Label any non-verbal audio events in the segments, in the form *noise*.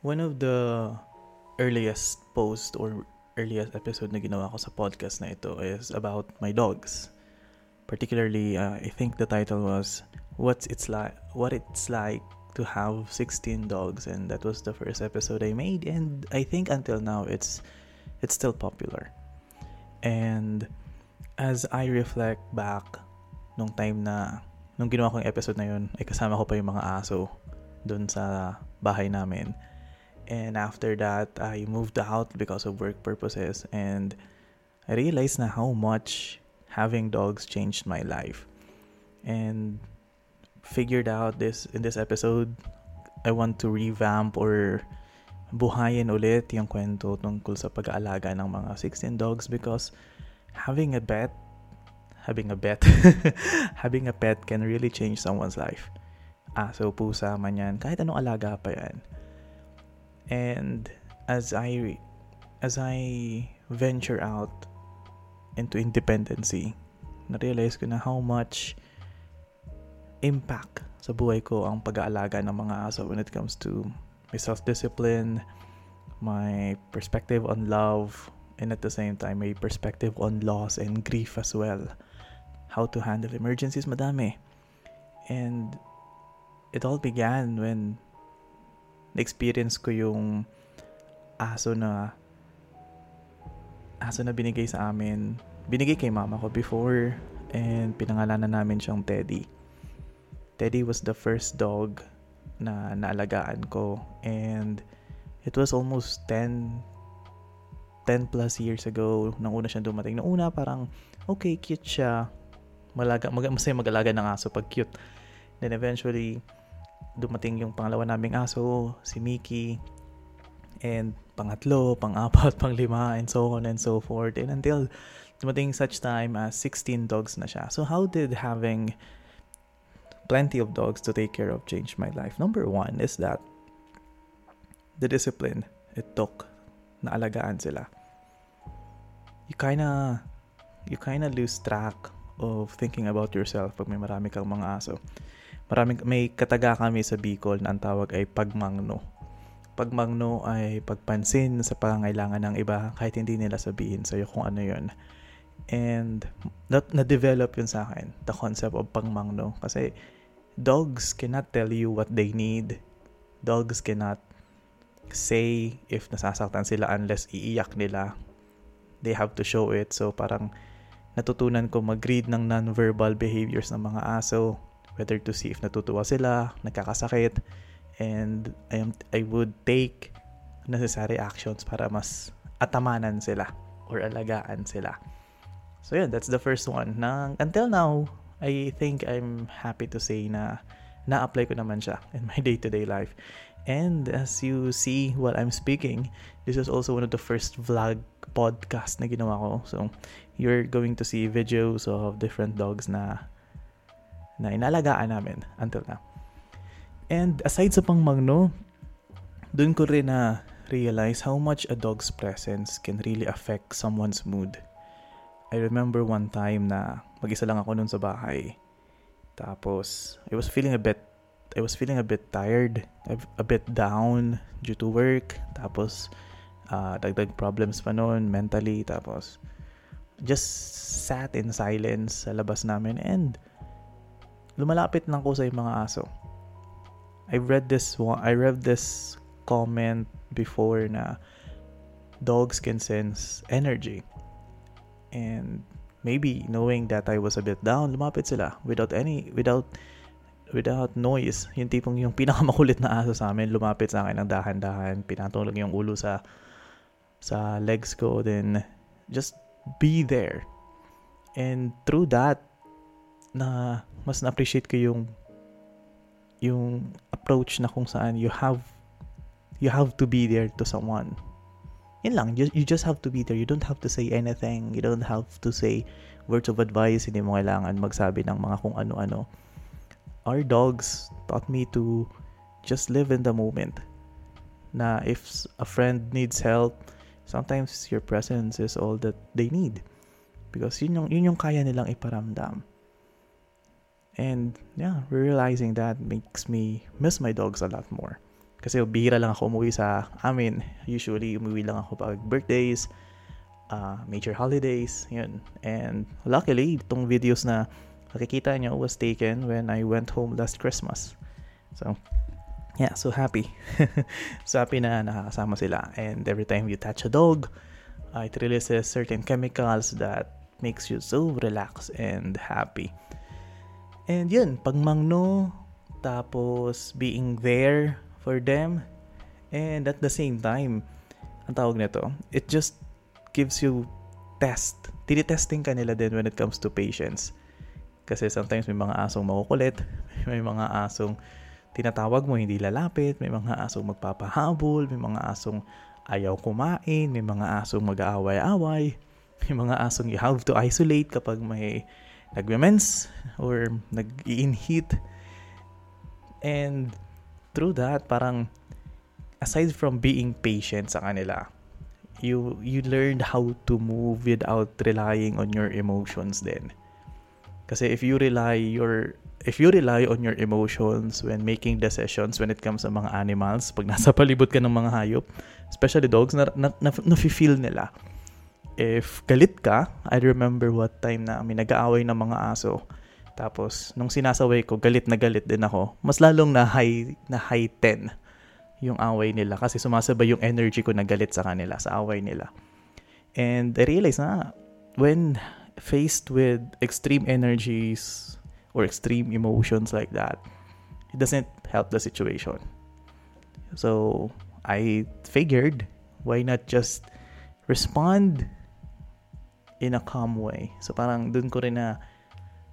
One of the earliest post or earliest episode na ginawa ko sa podcast na ito is about my dogs. Particularly, uh, I think the title was "What's It's Like What It's Like to Have 16 Dogs," and that was the first episode I made. And I think until now, it's it's still popular. And as I reflect back nung time na nung ginawa ko yung episode na yun, ay kasama ko pa yung mga aso doon sa bahay namin. And after that, I moved out because of work purposes. And I realized na how much having dogs changed my life. And figured out this in this episode, I want to revamp or buhayin ulit yung kwento tungkol sa pag-aalaga ng mga 16 dogs because having a pet having a pet *laughs* having a pet can really change someone's life. Aso, pusa man yan, kahit anong alaga pa yan and as I as I venture out into independency, na-realize ko na how much impact sa buhay ko ang pag-aalaga ng mga aso when it comes to my self-discipline, my perspective on love, and at the same time, my perspective on loss and grief as well. How to handle emergencies, madami. And it all began when na-experience ko yung aso na aso na binigay sa amin. Binigay kay mama ko before and pinangalanan namin siyang Teddy. Teddy was the first dog na naalagaan ko and it was almost 10 10 plus years ago nang una siyang dumating. Nung una parang okay, cute siya. Malaga, mag, masaya mag-alaga ng aso pag cute. Then eventually, dumating yung pangalawa naming aso, si Mickey, and pangatlo, pang-apat, *laughs* pang-lima, and so on and so forth. And until dumating such time as 16 dogs na siya. So how did having plenty of dogs to take care of change my life? Number one is that the discipline it took na alagaan sila. You kinda, you kinda lose track of thinking about yourself pag may marami kang mga aso. Maraming, may kataga kami sa Bicol na ang tawag ay pagmangno. Pagmangno ay pagpansin sa pangangailangan ng iba kahit hindi nila sabihin sa'yo kung ano yon And that, na-develop yun sa akin, the concept of pagmangno. Kasi dogs cannot tell you what they need. Dogs cannot say if nasasaktan sila unless iiyak nila. They have to show it. So parang natutunan ko mag-read ng non-verbal behaviors ng mga aso whether to see if natutuwa sila, nagkakasakit, and I, am, I would take necessary actions para mas atamanan sila or alagaan sila. So yeah, that's the first one. Na, until now, I think I'm happy to say na na-apply ko naman siya in my *laughs* day-to-day life. And as you see while I'm speaking, this is also one of the first vlog podcast na ginawa ko. So, you're going to see videos of different dogs na na inalagaan namin until now. And aside sa pangmagno, dun ko rin na realize how much a dog's presence can really affect someone's mood. I remember one time na mag-isa lang ako nun sa bahay. Tapos, I was feeling a bit I was feeling a bit tired, a bit down due to work. Tapos, uh, dagdag problems pa noon mentally. Tapos, just sat in silence sa labas namin and lumalapit lang ko sa mga aso. I read this one, I read this comment before na dogs can sense energy. And maybe knowing that I was a bit down, lumapit sila without any without without noise. Yung tipong yung pinakamakulit na aso sa amin, lumapit sa akin ng dahan-dahan, pinatulog yung ulo sa sa legs ko, then just be there. And through that, na mas na-appreciate ko yung yung approach na kung saan you have you have to be there to someone. Yun lang, you, you just have to be there. You don't have to say anything. You don't have to say words of advice. Hindi mo kailangan magsabi ng mga kung ano-ano. Our dogs taught me to just live in the moment. Na if a friend needs help, sometimes your presence is all that they need. Because yun yung, yun yung kaya nilang iparamdam. And yeah, realizing that makes me miss my dogs a lot more. Kasi bihira lang ako umuwi sa amin. Usually, umuwi lang ako pag birthdays, uh, major holidays, yun. And luckily, itong videos na nakikita nyo was taken when I went home last Christmas. So, yeah, so happy. *laughs* so happy na nakakasama sila. And every time you touch a dog, uh, it releases certain chemicals that makes you so relaxed and happy. And yun, pagmangno, tapos being there for them. And at the same time, ang tawag nito, it just gives you test. Tinitesting ka nila din when it comes to patience. Kasi sometimes may mga asong makukulit, *laughs* may mga asong tinatawag mo hindi lalapit, may mga asong magpapahabol, may mga asong ayaw kumain, may mga asong mag-aaway-away, *laughs* may mga asong you have to isolate kapag may nagme-mens or nag-i-inheat. And through that, parang aside from being patient sa kanila, you you learned how to move without relying on your emotions then. Kasi if you rely your if you rely on your emotions when making decisions when it comes sa mga animals, pag nasa palibot ka ng mga hayop, especially dogs, na, na, na, na-feel nila. If galit ka, I remember what time na may nag-aaway ng mga aso, tapos, nung sinasaway ko, galit na galit din ako. Mas lalong na high, na high 10 yung away nila kasi sumasabay yung energy ko na galit sa kanila, sa away nila. And I realized na when faced with extreme energies or extreme emotions like that, it doesn't help the situation. So, I figured, why not just respond in a calm way? So, parang dun ko rin na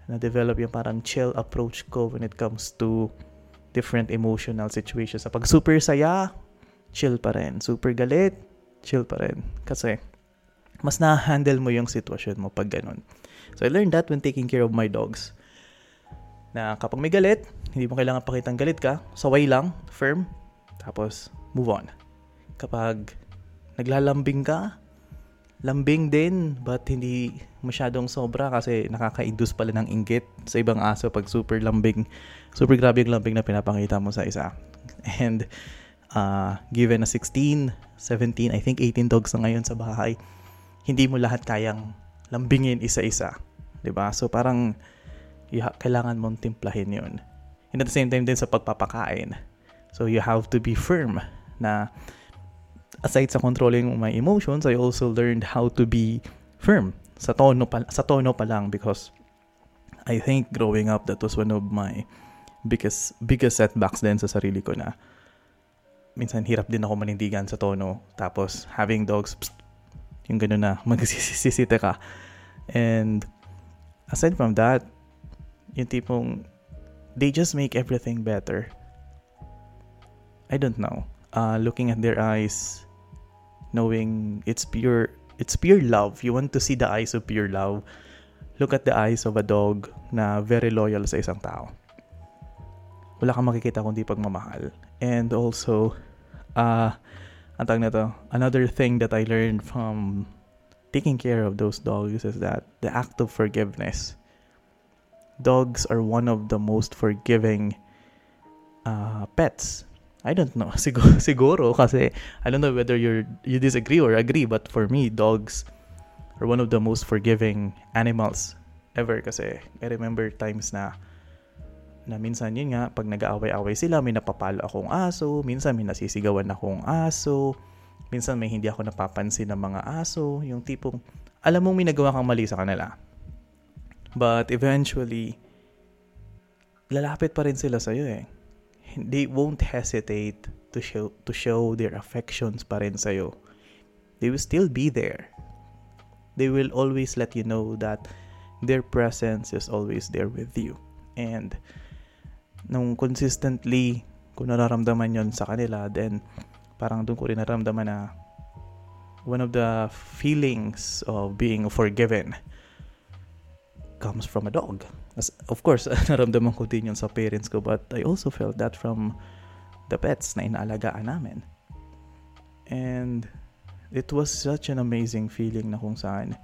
na-develop yung parang chill approach ko when it comes to different emotional situations. Sa pag super saya, chill pa rin. Super galit, chill pa rin. Kasi, mas na-handle mo yung sitwasyon mo pag ganun. So, I learned that when taking care of my dogs. Na kapag may galit, hindi mo kailangan pakitang galit ka. Saway lang, firm, tapos move on. Kapag naglalambing ka, lambing din but hindi masyadong sobra kasi nakaka-induce pala ng inggit sa ibang aso pag super lambing super grabe yung lambing na pinapakita mo sa isa. And uh, given na 16 17 I think 18 dogs na ngayon sa bahay hindi mo lahat kayang lambingin isa-isa 'di ba? So parang ha- kailangan mong timplahin yun. And at the same time din sa pagpapakain. So you have to be firm na aside sa controlling my emotions, I also learned how to be firm sa tono pa, sa tono pa lang because I think growing up that was one of my biggest biggest setbacks din sa sarili ko na minsan hirap din ako manindigan sa tono. Tapos having dogs pst, yung gano'n na *laughs* magsisisita ka. And aside from that yung tipong they just make everything better. I don't know uh, looking at their eyes knowing it's pure it's pure love. You want to see the eyes of pure love. Look at the eyes of a dog na very loyal sa isang tao. Wala kang makikita kundi pagmamahal. And also, uh, ang na to, another thing that I learned from taking care of those dogs is that the act of forgiveness. Dogs are one of the most forgiving uh, pets I don't know. *laughs* Siguro, siguro kasi I don't know whether you you disagree or agree but for me dogs are one of the most forgiving animals ever kasi I remember times na na minsan yun nga pag nag-aaway-away sila may napapalo akong aso, minsan may nasisigawan akong aso, minsan may hindi ako napapansin ng mga aso, yung tipong alam mong may nagawa kang mali sa kanila. But eventually lalapit pa rin sila sa iyo eh they won't hesitate to show to show their affections pa rin sa'yo. They will still be there. They will always let you know that their presence is always there with you. And nung consistently kung nararamdaman yon sa kanila, then parang doon ko rin nararamdaman na one of the feelings of being forgiven comes from a dog. As, of course, *laughs* naramdaman ko din yun sa parents ko but I also felt that from the pets na inaalagaan namin. And it was such an amazing feeling na kung saan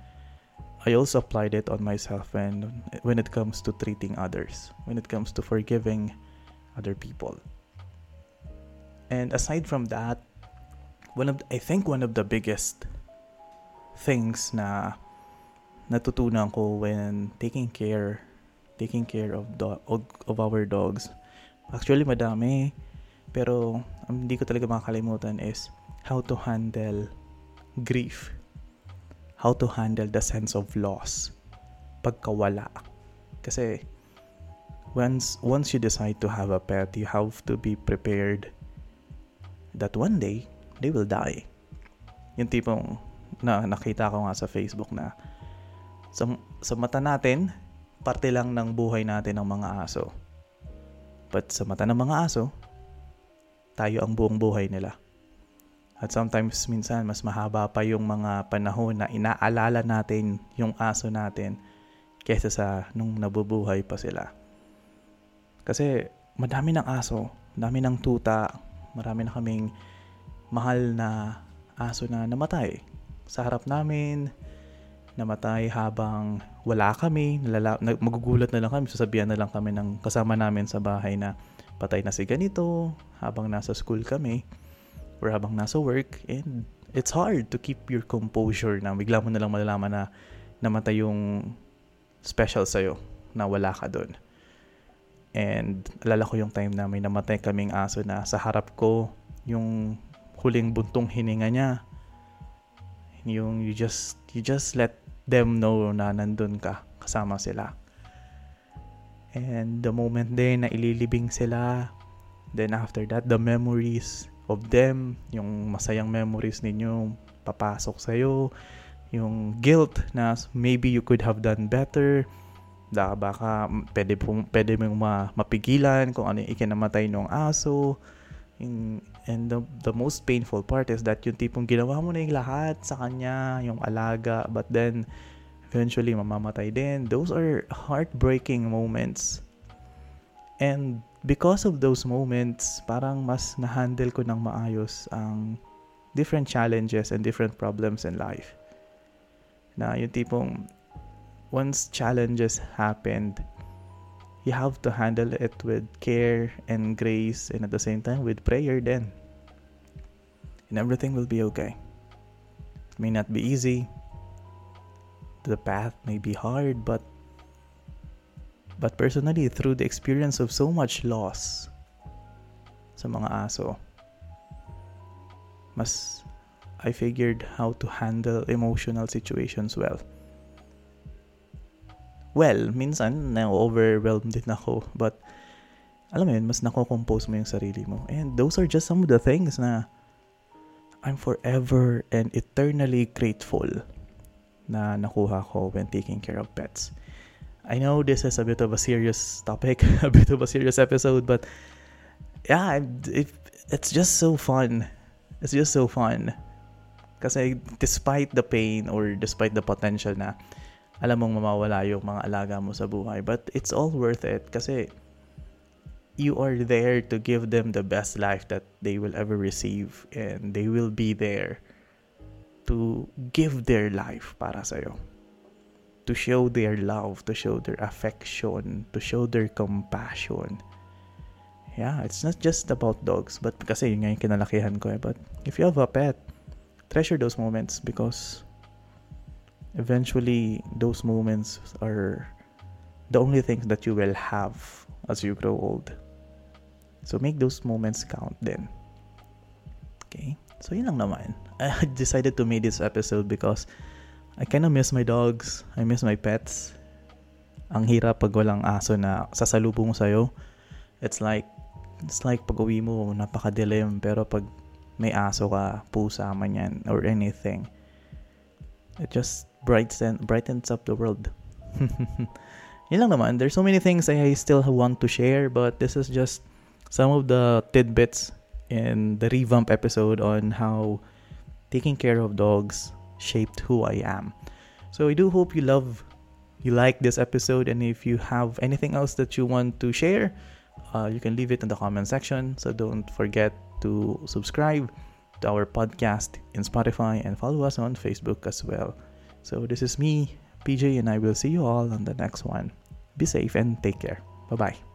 I also applied it on myself when when it comes to treating others, when it comes to forgiving other people. And aside from that, one of I think one of the biggest things na natutunan ko when taking care taking care of dog of our dogs. Actually madami pero um, hindi ko talaga makakalimutan is how to handle grief. How to handle the sense of loss pagkawala. Kasi once once you decide to have a pet, you have to be prepared that one day they will die. Yung tipong na nakita ko nga sa Facebook na sa, sa mata natin, parte lang ng buhay natin ng mga aso. But sa mata ng mga aso, tayo ang buong buhay nila. At sometimes minsan mas mahaba pa yung mga panahon na inaalala natin yung aso natin kaysa sa nung nabubuhay pa sila. Kasi madami ng aso, madami ng tuta, marami na kaming mahal na aso na namatay. Sa harap namin, namatay habang wala kami, nalala, magugulat na lang kami, sasabihan na lang kami ng kasama namin sa bahay na patay na si ganito habang nasa school kami or habang nasa work and it's hard to keep your composure na bigla mo na lang malalaman na namatay yung special sa'yo na wala ka doon. And alala ko yung time na may namatay kaming aso na sa harap ko yung huling buntong hininga niya. Yung you just, you just let them know na nandun ka, kasama sila. And the moment din na ililibing sila, then after that, the memories of them, yung masayang memories ninyo, papasok sa'yo, yung guilt na maybe you could have done better, da baka pwede, pwede mong ma, mapigilan kung ano yung ikinamatay ng aso, yung And the, the most painful part is that yung tipong ginawa mo na yung lahat sa kanya, yung alaga, but then eventually mamamatay din. Those are heartbreaking moments. And because of those moments, parang mas na-handle ko ng maayos ang different challenges and different problems in life. Na yung tipong once challenges happened, you have to handle it with care and grace and at the same time with prayer then. And everything will be okay. It may not be easy. The path may be hard but but personally through the experience of so much loss sa mga aso mas I figured how to handle emotional situations well well, minsan na-overwhelmed din ako. But, alam mo yun, mas nako-compose mo yung sarili mo. And those are just some of the things na I'm forever and eternally grateful na nakuha ko when taking care of pets. I know this is a bit of a serious topic, *laughs* a bit of a serious episode, but yeah, it, it's just so fun. It's just so fun. Kasi despite the pain or despite the potential na alam mong mamawala yung mga alaga mo sa buhay. But it's all worth it kasi you are there to give them the best life that they will ever receive and they will be there to give their life para sa'yo. To show their love, to show their affection, to show their compassion. Yeah, it's not just about dogs, but kasi yun nga yung kinalakihan ko eh. But if you have a pet, treasure those moments because eventually those moments are the only things that you will have as you grow old. So make those moments count then. Okay? So yun lang naman. *laughs* I decided to make this episode because I kind of miss my dogs. I miss my pets. Ang hirap pag walang aso na sasalubong sa'yo. It's like, it's like pag uwi mo, napakadilim. Pero pag may aso ka, pusa man yan, or anything, it just brightens brightens up the world. *laughs* Yun lang naman. There's so many things I still want to share, but this is just some of the tidbits in the revamp episode on how taking care of dogs shaped who I am. So I do hope you love, you like this episode, and if you have anything else that you want to share, uh, you can leave it in the comment section. So don't forget to subscribe to our podcast in Spotify and follow us on Facebook as well. So this is me, PJ, and I will see you all on the next one. Be safe and take care. Bye bye.